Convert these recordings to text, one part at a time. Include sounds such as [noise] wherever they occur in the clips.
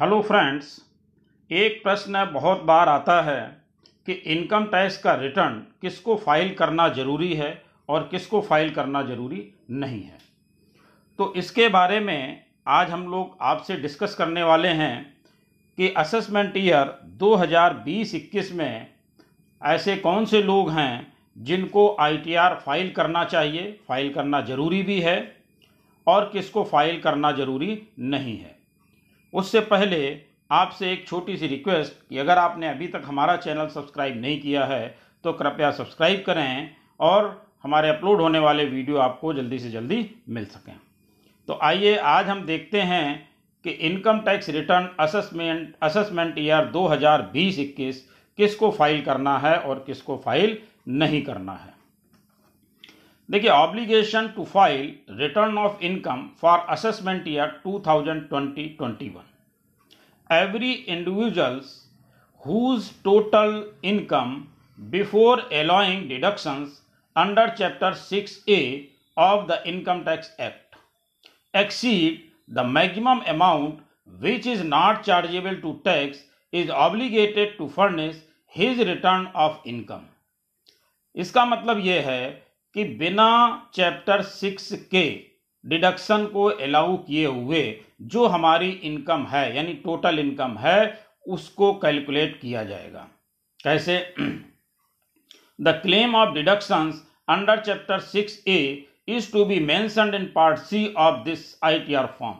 Hello friends एक प्रश्न बहुत बार आता है कि इनकम टैक्स का रिटर्न किसको फ़ाइल करना ज़रूरी है और किसको फ़ाइल करना ज़रूरी नहीं है? तो इसके बारे में आज हम लोग आपसे डिस्कस करने वाले हैं कि असेसमेंट ईयर 2020-21 में ऐसे कौन से लोग हैं जिनको आईटीआर फ़ाइल करना चाहिए फ़ाइल करना ज़रूरी भी है और किसको फ़ाइल करना ज़रूरी नहीं है। उससे पहले आपसे एक छोटी सी रिक्वेस्ट कि अगर आपने अभी तक हमारा चैनल सब्सक्राइब नहीं किया है तो कृपया सब्सक्राइब करें और हमारे अपलोड होने वाले वीडियो आपको जल्दी से जल्दी मिल सकें। तो आइए, आज हम देखते हैं कि income tax return assessment assessment year 2020-21 किसको फ़ाइल करना है और किसको फ़ाइल नहीं करना है। देखिए obligation to file return of income for assessment year 2020-21 every individuals whose total income before allowing deductions under chapter six A of the income tax act exceed the maximum amount which is not chargeable to tax is obligated to furnish his return of income इसका मतलब यह है कि बिना chapter six के deduction को allow किए हुए जो हमारी इनकम है, यानी टोटल इनकम है, उसको कैलकुलेट किया जाएगा। कैसे? [clears throat] The claim of deduction under chapter six A is to be mentioned in part C of this I T R form.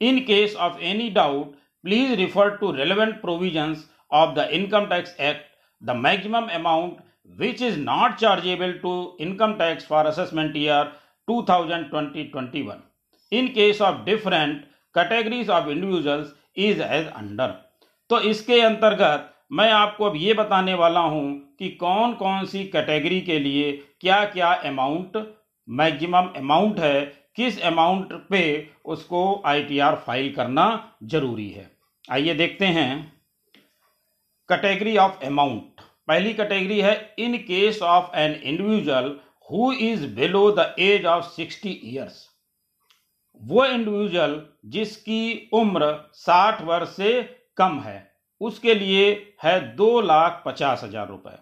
In case of any doubt, please refer to relevant provision of the income tax act, the maximum amount which is not chargeable to income tax for assessment year 2020-21 in case of different categories of individuals is as under तो इसके अंतर्गत मैं आपको अब ये बताने वाला हूँ कि कौन कौन सी कैटेगरी के लिए क्या क्या अमाउंट मैक्सिमम अमाउंट है, किस अमाउंट पे उसको आईटीआर फ़ाइल करना ज़रूरी है। आइए देखते हैं। कैटेगरी ऑफ़ अमाउंट पहली कैटेगरी है in case of an individual who is below the age of sixty years वो इंडिविजुअल जिसकी उम्र साठ वर्ष से कम है, उसके लिए है दो लाख पचास हज़ार रुपए।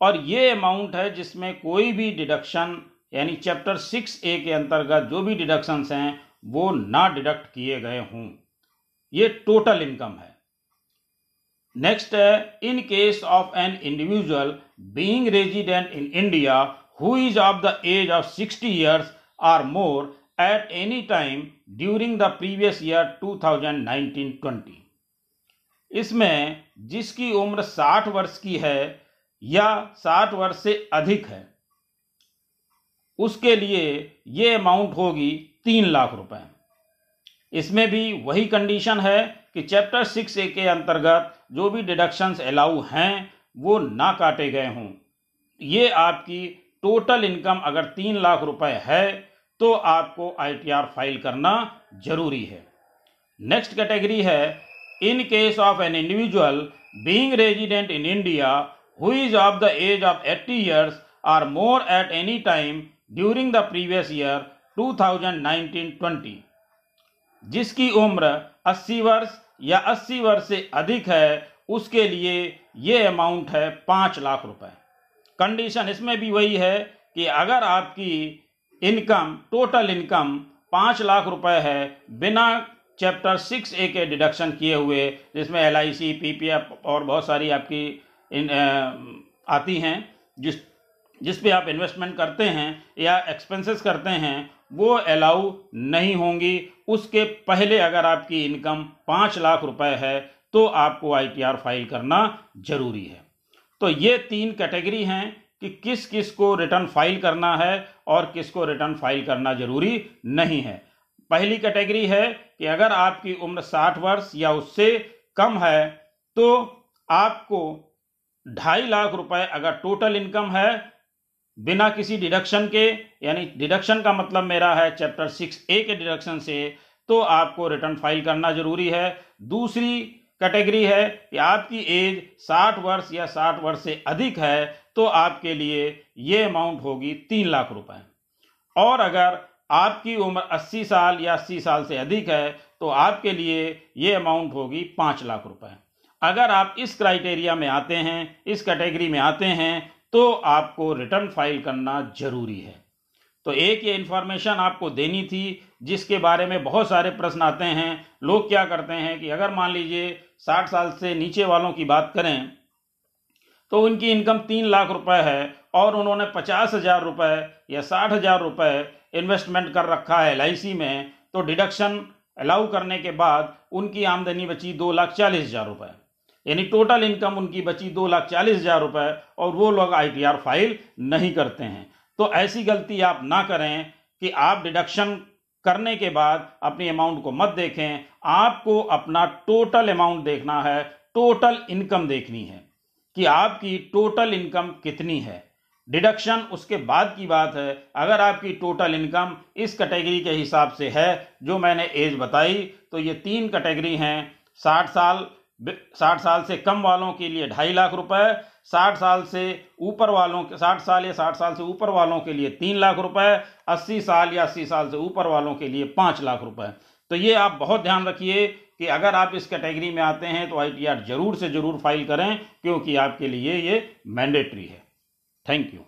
और ये अमाउंट है जिसमें कोई भी डिडक्शन यानी चैप्टर सिक्स ए के अंतर्गत जो भी डिडक्शंस हैं, वो ना डिडक्ट किए गए हों। ये टोटल इनकम है। नेक्स्ट है in case of an individual being resident in India who is of the age of sixty years or more at any time during the previous year 2019-20 इसमें जिसकी उम्र 60 वर्ष की है या 60 वर्ष से अधिक है, उसके लिए ये अमाउंट होगी तीन लाख रुपए। इसमें भी वही कंडीशन है कि चैप्टर सिक्स ए के अंतर्गत जो भी डिडक्शंस अलाउ हैं, वो ना काटे गए हों। ये आपकी टोटल इनकम अगर तीन लाख रुपए है तो आपको आईटीआर फ़ाइल करना ज़रूरी है। नेक्स्ट कैटेगरी है, in case of an individual being resident in India who is of the age of 80 years or more at any time during the previous year 2019-20 जिसकी उम्र 80 वर्ष या 80 वर्ष से अधिक है, उसके लिए ये अमाउंट है पाँच लाख रुपए। कंडीशन इसमें भी वही है कि अगर आपकी इनकम टोटल इनकम पाँच लाख रुपए है बिना चैप्टर सिक्स ए के डिडक्शन किए हुए जिसमें L I C P P F और बहुत सारी आपकी इन आ, आती हैं जिस जिस पे आप इन्वेस्टमेंट करते हैं या एक्सपेंसेस करते हैं वो अलाउ नहीं होंगी। उसके पहले अगर आपकी इनकम पाँच लाख रुपए है तो आपको आईटीआर फ़ाइल करना ज़रूरी है। तो ये तीन कैटेगरी हैं कि किस किस को रिटर्न फ़ाइल करना है और किस को रिटर्न फ़ाइल करना ज़रूरी नहीं है। पहली कैटेगरी है कि अगर आपकी उम्र 60 वर्ष या उससे कम है तो आपको ढाई लाख रुपए अगर टोटल इनकम है, बिना किसी डिडक्शन के, यानी डिडक्शन का मतलब मेरा है चैप्टर सिक्स ए के डिडक्शन से तो आपको रिटर्न फ़ाइल करना ज़रूरी है। दूसरी कैटेगरी है, कि आपकी एज 60 वर्ष या 60 वर्ष से अधिक है तो आपके लिए ये अमाउंट होगी तीन लाख रुपए। और अगर आपकी उम्र 80 साल या 80 साल से अधिक है तो आपके लिए ये अमाउंट होगी पाँच लाख रुपए। अगर आप इस क्राइटेरिया में आते हैं, इस कैटेगरी में आते हैं तो आपको रिटर्न फ़ाइल करना ज़रूरी है। तो एक ये इन्फॉर्मेशन आपको देनी थी, जिसके बारे में बहुत सारे प्रश्न आते हैं। लोग क्या करते हैं कि अगर मान लीजिए साठ साल से नीचे वालों की बात करें तो उनकी इनकम तीन लाख रुपए है और उन्होंने पचास हज़ार रुपये या साठ हज़ार रुपये इन्वेस्टमेंट कर रखा है एलआईसी में तो डिडक्शन अलाउ करने के बाद उनकी आमदनी बची दो लाख चालीस हज़ार रुपये यानी टोटल इनकम उनकी बची दो लाख चालीस हज़ार रुपये और वो लोग आईटीआर फ़ाइल नहीं करते हैं। तो ऐसी गलती आप ना करें कि आप डिडक्शन करने के बाद अपनी अमाउंट को मत देखें। आपको अपना टोटल अमाउंट देखना है। टोटल इनकम देखनी है कि आपकी टोटल इनकम कितनी है। डिडक्शन उसके बाद की बात है। अगर आपकी टोटल इनकम इस कैटेगरी के हिसाब से है, जो मैंने एज बताई तो ये तीन कैटेगरी हैं। साठ साल साठ साल से कम वालों के लिए ढाई लाख रुपए साठ साल से ऊपर वालों के, साठ साल या साठ साल से ऊपर वालों के लिए तीन लाख रुपए, अस्सी साल या अस्सी साल से ऊपर वालों के लिए पाँच लाख रुपए। तो ये आप बहुत ध्यान रखिए कि अगर आप इस कैटेगरी में आते हैं तो आईटीआर ज़रूर से ज़रूर फ़ाइल करें, क्योंकि आपके लिए ये मैंडेटरी है। Thank you.